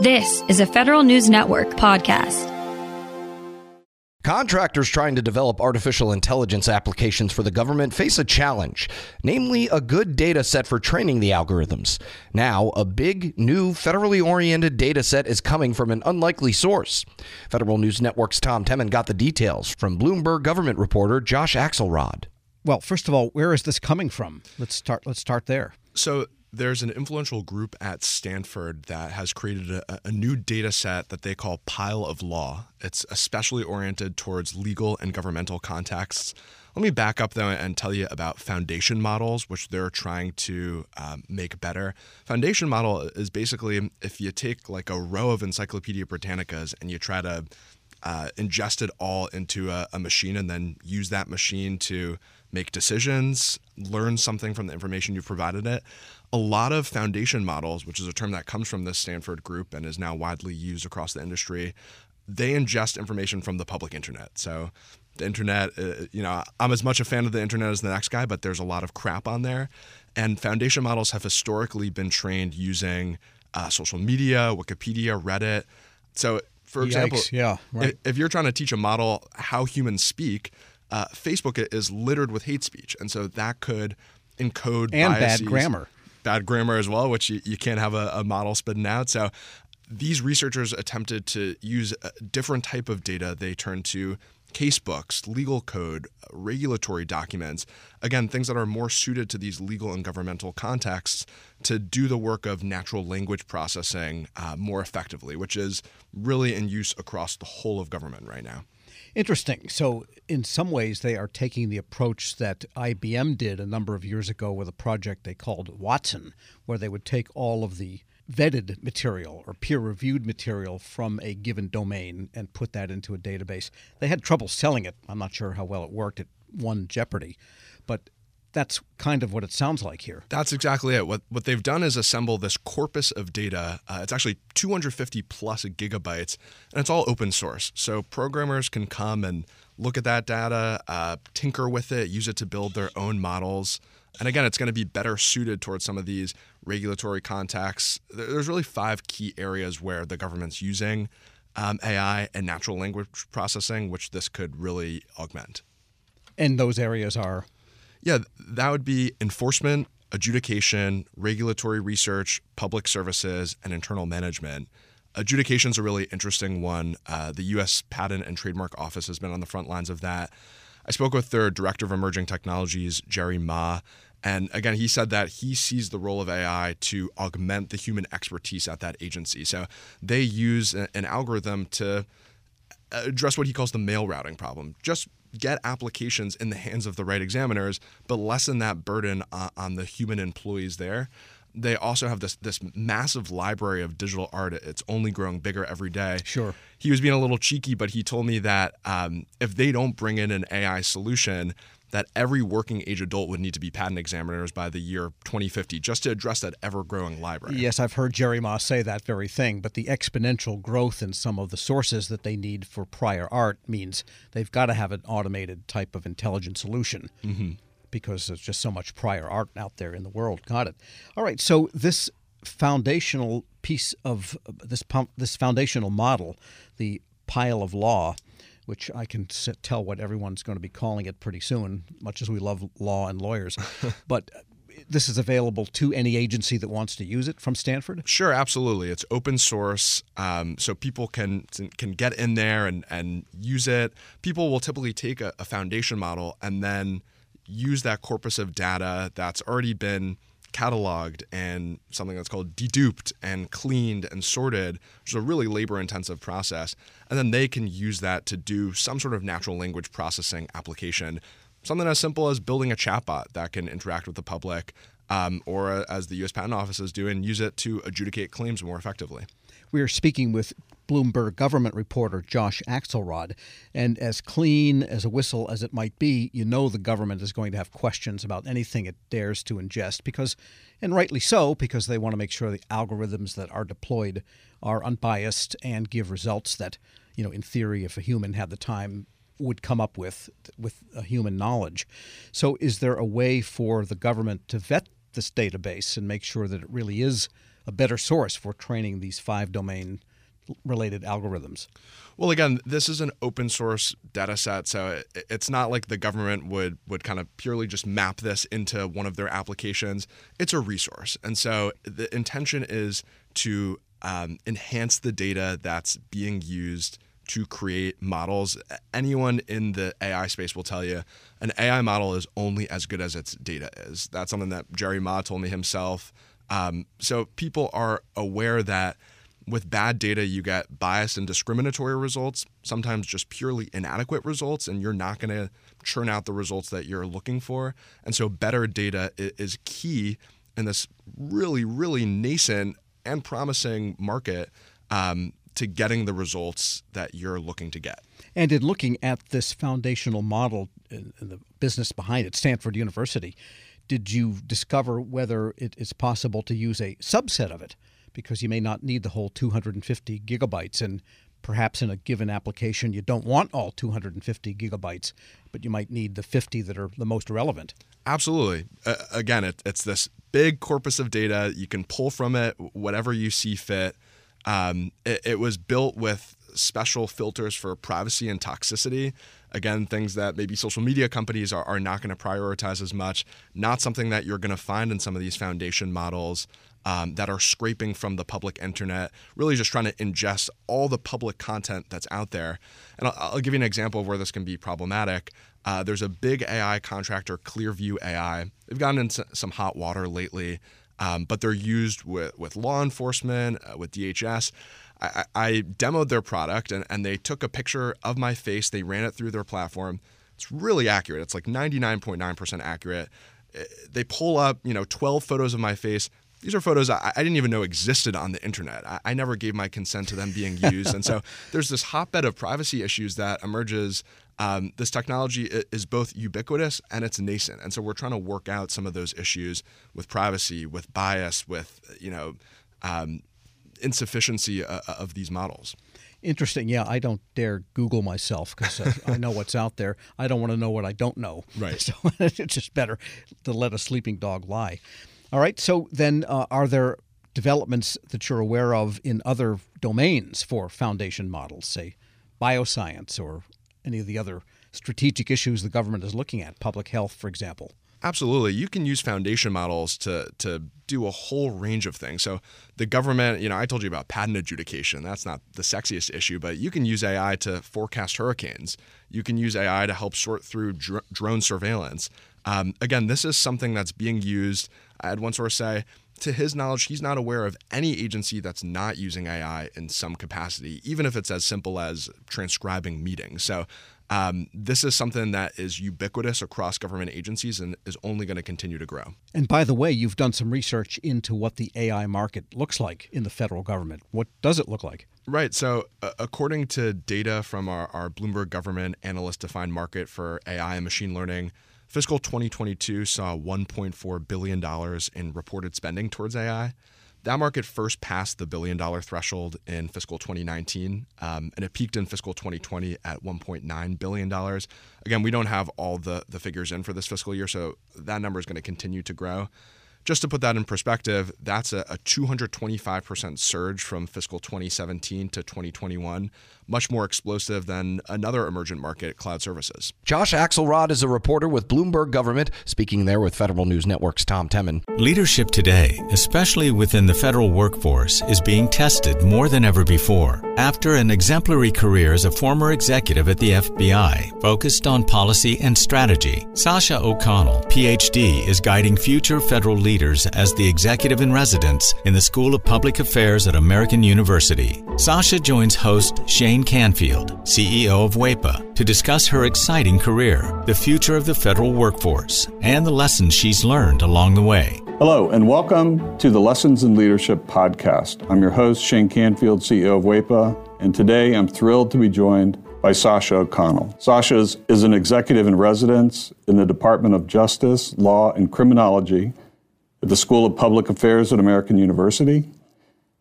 This is a Federal News Network podcast. Contractors trying to develop artificial intelligence applications for the government face a challenge, namely a good data set for training the algorithms. Now, a big, new, federally oriented data set is coming from an unlikely source. Federal News Network's Tom Temin got the details from Bloomberg government reporter Josh Axelrod. Well, first of all, where is this coming from? Let's start. Let's start there. So there's an influential group at Stanford that has created a, a, new data set that they call Pile of Law. It's especially oriented towards legal and governmental contexts. Let me back up though and tell you about foundation models, which they're trying to um, make better. Foundation model is basically if you take like a row of Encyclopedia Britannicas and you try to uh, ingest it all into a, a machine and then use that machine to make decisions, learn something from the information you've provided it. A lot of foundation models, which is a term that comes from this Stanford group and is now widely used across the industry, they ingest information from the public internet. So the internet, uh, you know, I'm as much a fan of the internet as the next guy, but there's a lot of crap on there. And foundation models have historically been trained using uh, social media, Wikipedia, Reddit. So, for Yikes, example, yeah, right. if you're trying to teach a model how humans speak, uh, Facebook is littered with hate speech, and so that could encode and biases, bad grammar, bad grammar as well, which you, you can't have a, a model spitting out. So these researchers attempted to use a different type of data. They turned to casebooks, legal code, regulatory documents, again, things that are more suited to these legal and governmental contexts to do the work of natural language processing uh, more effectively, which is really in use across the whole of government right now. Interesting. So, in some ways, they are taking the approach that IBM did a number of years ago with a project they called Watson, where they would take all of the vetted material or peer reviewed material from a given domain and put that into a database. They had trouble selling it. I'm not sure how well it worked. It won Jeopardy. But that's kind of what it sounds like here. That's exactly it. What what they've done is assemble this corpus of data. Uh, it's actually 250 plus gigabytes, and it's all open source. So programmers can come and look at that data, uh, tinker with it, use it to build their own models. And again, it's going to be better suited towards some of these regulatory contexts. There's really five key areas where the government's using um, AI and natural language processing, which this could really augment. And those areas are yeah, that would be enforcement, adjudication, regulatory research, public services, and internal management. Adjudication is a really interesting one. Uh, the U.S. Patent and Trademark Office has been on the front lines of that. I spoke with their director of emerging technologies, Jerry Ma, and again, he said that he sees the role of AI to augment the human expertise at that agency. So they use an algorithm to address what he calls the mail routing problem. Just get applications in the hands of the right examiners, but lessen that burden on, on the human employees there. They also have this this massive library of digital art. It's only growing bigger every day. Sure. He was being a little cheeky, but he told me that um, if they don't bring in an AI solution, that every working age adult would need to be patent examiners by the year 2050 just to address that ever growing library. Yes, I've heard Jerry Ma say that very thing, but the exponential growth in some of the sources that they need for prior art means they've got to have an automated type of intelligent solution. Mm-hmm. Because there's just so much prior art out there in the world. Got it. All right. So this foundational piece of this this foundational model, the pile of law, which I can tell what everyone's going to be calling it pretty soon, much as we love law and lawyers. but uh, this is available to any agency that wants to use it from Stanford? Sure, absolutely. It's open source, um, so people can can get in there and, and use it. People will typically take a, a foundation model and then use that corpus of data that's already been cataloged and something that's called deduped and cleaned and sorted, which is a really labor intensive process. And then they can use that to do some sort of natural language processing application. Something as simple as building a chatbot that can interact with the public, um, or uh, as the US Patent Office is doing, use it to adjudicate claims more effectively. We are speaking with Bloomberg government reporter Josh Axelrod. And as clean as a whistle as it might be, you know the government is going to have questions about anything it dares to ingest because, and rightly so, because they want to make sure the algorithms that are deployed are unbiased and give results that, you know, in theory, if a human had the time, would come up with with human knowledge. So, is there a way for the government to vet this database and make sure that it really is a better source for training these five domain related algorithms? Well, again, this is an open source data set, so it's not like the government would would kind of purely just map this into one of their applications. It's a resource, and so the intention is to um, enhance the data that's being used to create models. Anyone in the AI space will tell you an AI model is only as good as its data is. That's something that Jerry Ma told me himself. Um, so people are aware that with bad data, you get biased and discriminatory results, sometimes just purely inadequate results, and you're not going to churn out the results that you're looking for. And so, better data is key in this really, really nascent and promising market um, to getting the results that you're looking to get. And in looking at this foundational model and the business behind it, Stanford University, did you discover whether it is possible to use a subset of it? because you may not need the whole 250 gigabytes. And perhaps in a given application, you don't want all 250 gigabytes, but you might need the 50 that are the most relevant. Absolutely. Uh, again, it, it's this big corpus of data. You can pull from it whatever you see fit. Um, it, it was built with special filters for privacy and toxicity. Again, things that maybe social media companies are, are not going to prioritize as much, not something that you're going to find in some of these foundation models um, that are scraping from the public internet, really just trying to ingest all the public content that's out there. And I'll, I'll give you an example of where this can be problematic. Uh, there's a big AI contractor, Clearview AI. They've gotten into some hot water lately, um, but they're used with, with law enforcement, uh, with DHS. I, I, demoed their product and, and they took a picture of my face. They ran it through their platform. It's really accurate. It's like 99.9% accurate. Uh, they pull up, you know, 12 photos of my face these are photos I, I, didn't even know existed on the internet. I, I, never gave my consent to them being used. and so there's this hotbed of privacy issues that emerges. Um, this technology is both ubiquitous and it's nascent. And so we're trying to work out some of those issues with privacy, with bias, with, you know, um, insufficiency uh, uh, of these models. Interesting. Yeah, I don't dare Google myself because uh, I know what's out there. I don't want to know what I don't know. Right. So it's just better to let a sleeping dog lie. All right. So then, uh, are there developments that you're aware of in other domains for foundation models, say bioscience or any of the other strategic issues the government is looking at, public health, for example? Absolutely. You can use foundation models to to do a whole range of things. So the government, you know, I told you about patent adjudication. That's not the sexiest issue, but you can use AI to forecast hurricanes. You can use AI to help sort through dr- drone surveillance. Um, again, this is something that's being used I had one source say, to his knowledge, he's not aware of any agency that's not using AI in some capacity, even if it's as simple as transcribing meetings. So, um, this is something that is ubiquitous across government agencies and is only going to continue to grow. And by the way, you've done some research into what the AI market looks like in the federal government. What does it look like? Right. So, uh, according to data from our, our Bloomberg Government Analyst Defined Market for AI and Machine Learning, Fiscal 2022 saw $1.4 billion in reported spending towards AI. That market first passed the billion dollar threshold in fiscal 2019, um, and it peaked in fiscal 2020 at $1.9 billion. Again, we don't have all the, the figures in for this fiscal year, so that number is going to continue to grow. Just to put that in perspective, that's a, a 225% surge from fiscal 2017 to 2021, much more explosive than another emergent market, cloud services. Josh Axelrod is a reporter with Bloomberg Government, speaking there with Federal News Network's Tom Temin. Leadership today, especially within the federal workforce, is being tested more than ever before. After an exemplary career as a former executive at the FBI, focused on policy and strategy, Sasha O'Connell, PhD, is guiding future federal leaders as the executive in residence in the School of Public Affairs at American University. Sasha joins host Shane Jane Canfield, CEO of WEPA, to discuss her exciting career, the future of the federal workforce, and the lessons she's learned along the way. Hello, and welcome to the Lessons in Leadership podcast. I'm your host, Jane Canfield, CEO of WEPA, and today I'm thrilled to be joined by Sasha O'Connell. Sasha is, is an executive in residence in the Department of Justice, Law, and Criminology at the School of Public Affairs at American University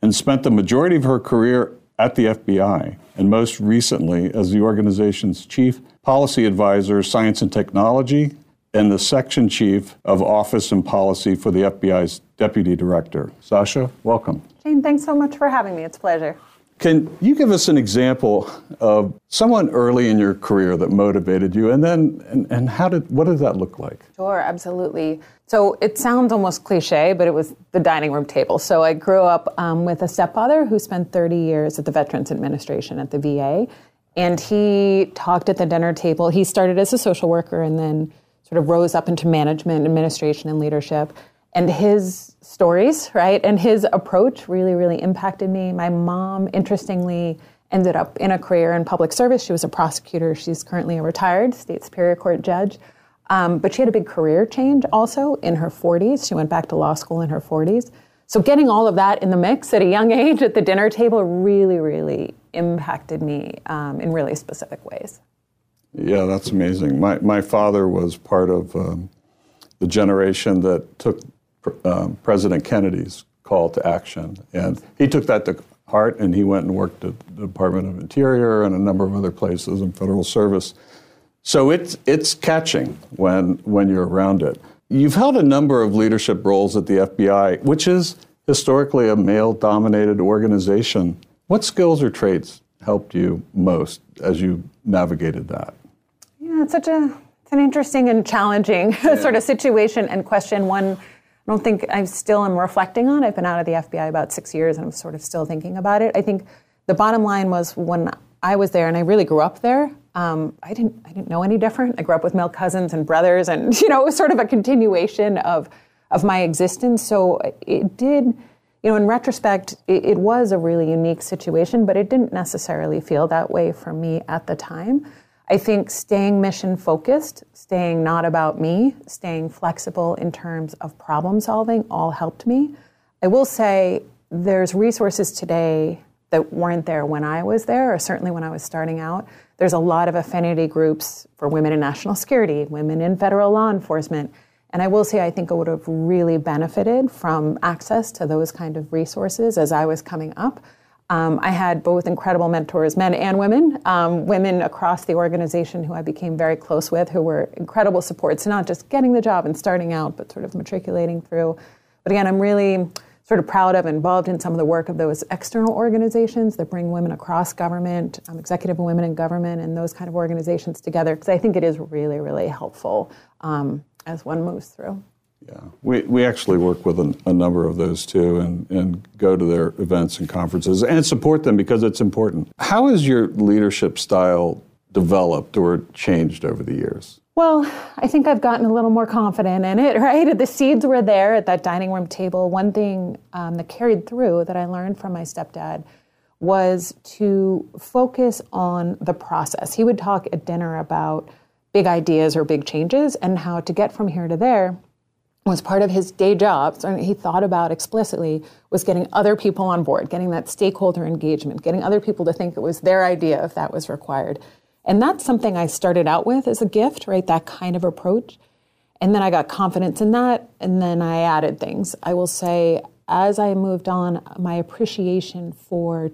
and spent the majority of her career at the FBI, and most recently as the organization's chief policy advisor, science and technology, and the section chief of office and policy for the FBI's deputy director. Sasha, welcome. Jane, thanks so much for having me. It's a pleasure. Can you give us an example of someone early in your career that motivated you, and then and, and how did what did that look like? Sure, absolutely. So it sounds almost cliche, but it was the dining room table. So I grew up um, with a stepfather who spent 30 years at the Veterans Administration at the VA, and he talked at the dinner table. He started as a social worker and then sort of rose up into management, administration, and leadership. And his stories, right, and his approach really, really impacted me. My mom, interestingly, ended up in a career in public service. She was a prosecutor. She's currently a retired state superior court judge. Um, but she had a big career change also in her 40s. She went back to law school in her 40s. So getting all of that in the mix at a young age at the dinner table really, really impacted me um, in really specific ways. Yeah, that's amazing. My, my father was part of um, the generation that took um, President Kennedy's call to action. And he took that to heart and he went and worked at the Department of Interior and a number of other places in federal service. So it's, it's catching when, when you're around it. You've held a number of leadership roles at the FBI, which is historically a male dominated organization. What skills or traits helped you most as you navigated that? Yeah, it's such a it's an interesting and challenging yeah. sort of situation and question. One I don't think I still am reflecting on. I've been out of the FBI about six years and I'm sort of still thinking about it. I think the bottom line was when I was there and I really grew up there. Um, I didn't I didn't know any different. I grew up with male cousins and brothers, and you know it was sort of a continuation of of my existence. So it did, you know, in retrospect, it, it was a really unique situation, but it didn't necessarily feel that way for me at the time. I think staying mission focused, staying not about me, staying flexible in terms of problem solving all helped me. I will say there's resources today that weren't there when I was there, or certainly when I was starting out. There's a lot of affinity groups for women in national security, women in federal law enforcement. And I will say, I think I would have really benefited from access to those kind of resources as I was coming up. Um, I had both incredible mentors, men and women, um, women across the organization who I became very close with, who were incredible supports, not just getting the job and starting out, but sort of matriculating through. But again, I'm really sort of proud of involved in some of the work of those external organizations that bring women across government, um, executive women in government, and those kind of organizations together, because I think it is really, really helpful um, as one moves through. Yeah, we, we actually work with a, a, number of those too and, and go to their events and conferences and support them because it's important. How has your leadership style developed or changed over the years? Well, I think I've gotten a little more confident in it, right? The seeds were there at that dining room table. One thing um, that carried through that I learned from my stepdad was to focus on the process. He would talk at dinner about big ideas or big changes and how to get from here to there was part of his day job, so he thought about explicitly, was getting other people on board, getting that stakeholder engagement, getting other people to think it was their idea if that was required. And that's something I started out with as a gift, right? That kind of approach. And then I got confidence in that, and then I added things. I will say, as I moved on, my appreciation for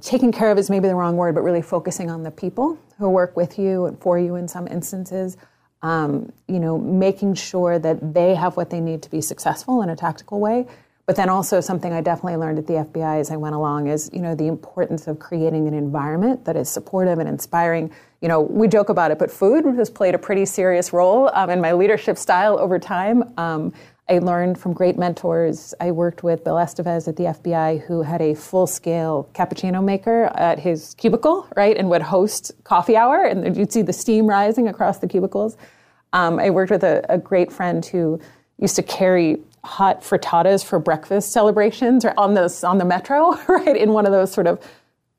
taking care of is maybe the wrong word, but really focusing on the people who work with you and for you in some instances um, you know, making sure that they have what they need to be successful in a tactical way. But then also something I definitely learned at the FBI as I went along is, you know, the importance of creating an environment that is supportive and inspiring. You know, we joke about it, but food has played a pretty serious role um, in my leadership style over time. Um, I learned from great mentors. I worked with Bill Estevez at the FBI, who had a full scale cappuccino maker at his cubicle, right, and would host coffee hour, and you'd see the steam rising across the cubicles. Um, I worked with a, a, great friend who used to carry hot frittatas for breakfast celebrations or on the, on the metro, right, in one of those sort of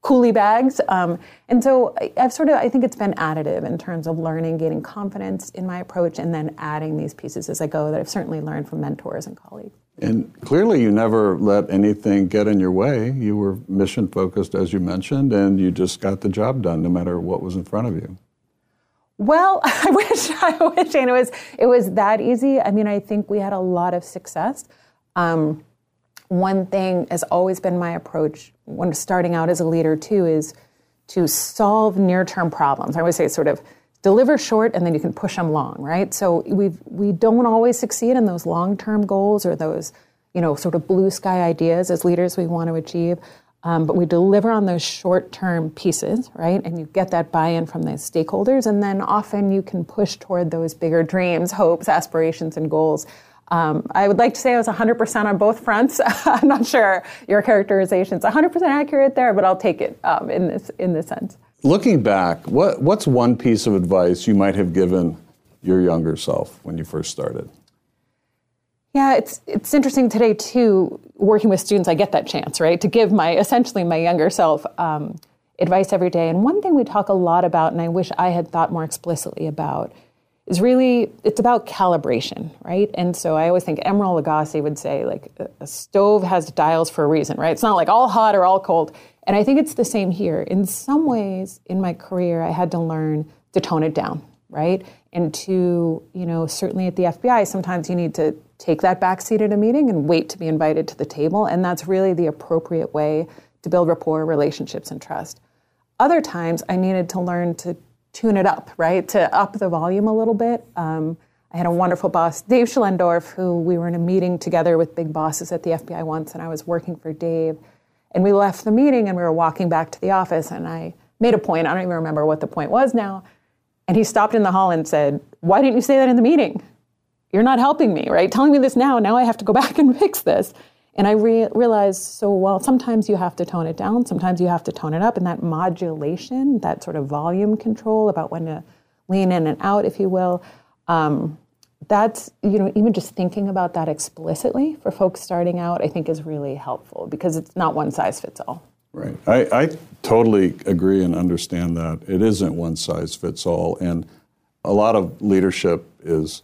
coolie bags. Um, and so I've sort of, I think it's been additive in terms of learning, gaining confidence in my approach, and then adding these pieces as I go that I've certainly learned from mentors and colleagues. And clearly, you never let anything get in your way. You were mission focused, as you mentioned, and you just got the job done no matter what was in front of you. Well, I wish I wish it was it was that easy. I mean, I think we had a lot of success. Um, one thing has always been my approach when starting out as a leader too is to solve near-term problems. I always say sort of deliver short and then you can push them long, right? So we we don't always succeed in those long-term goals or those, you know, sort of blue sky ideas as leaders we want to achieve. Um, but we deliver on those short-term pieces, right? And you get that buy-in from the stakeholders, and then often you can push toward those bigger dreams, hopes, aspirations, and goals. Um, I would like to say I was 100% on both fronts. I'm not sure your characterization is 100% accurate there, but I'll take it um, in this in this sense. Looking back, what, what's one piece of advice you might have given your younger self when you first started? Yeah, it's it's interesting today too. Working with students, I get that chance, right, to give my essentially my younger self um, advice every day. And one thing we talk a lot about, and I wish I had thought more explicitly about, is really it's about calibration, right? And so I always think Emeril Lagasse would say, like a stove has dials for a reason, right? It's not like all hot or all cold. And I think it's the same here. In some ways, in my career, I had to learn to tone it down, right? And to, you know, certainly at the FBI, sometimes you need to take that back seat at a meeting and wait to be invited to the table. And that's really the appropriate way to build rapport, relationships, and trust. Other times, I needed to learn to tune it up, right? To up the volume a little bit. Um, I had a wonderful boss, Dave Schlendorf, who we were in a meeting together with big bosses at the FBI once, and I was working for Dave. And we left the meeting and we were walking back to the office, and I made a point. I don't even remember what the point was now. And he stopped in the hall and said, Why didn't you say that in the meeting? You're not helping me, right? Telling me this now, now I have to go back and fix this. And I re- realized so, well, sometimes you have to tone it down, sometimes you have to tone it up. And that modulation, that sort of volume control about when to lean in and out, if you will, um, that's you know even just thinking about that explicitly for folks starting out i think is really helpful because it's not one size fits all right i, I totally agree and understand that it isn't one size fits all and a lot of leadership is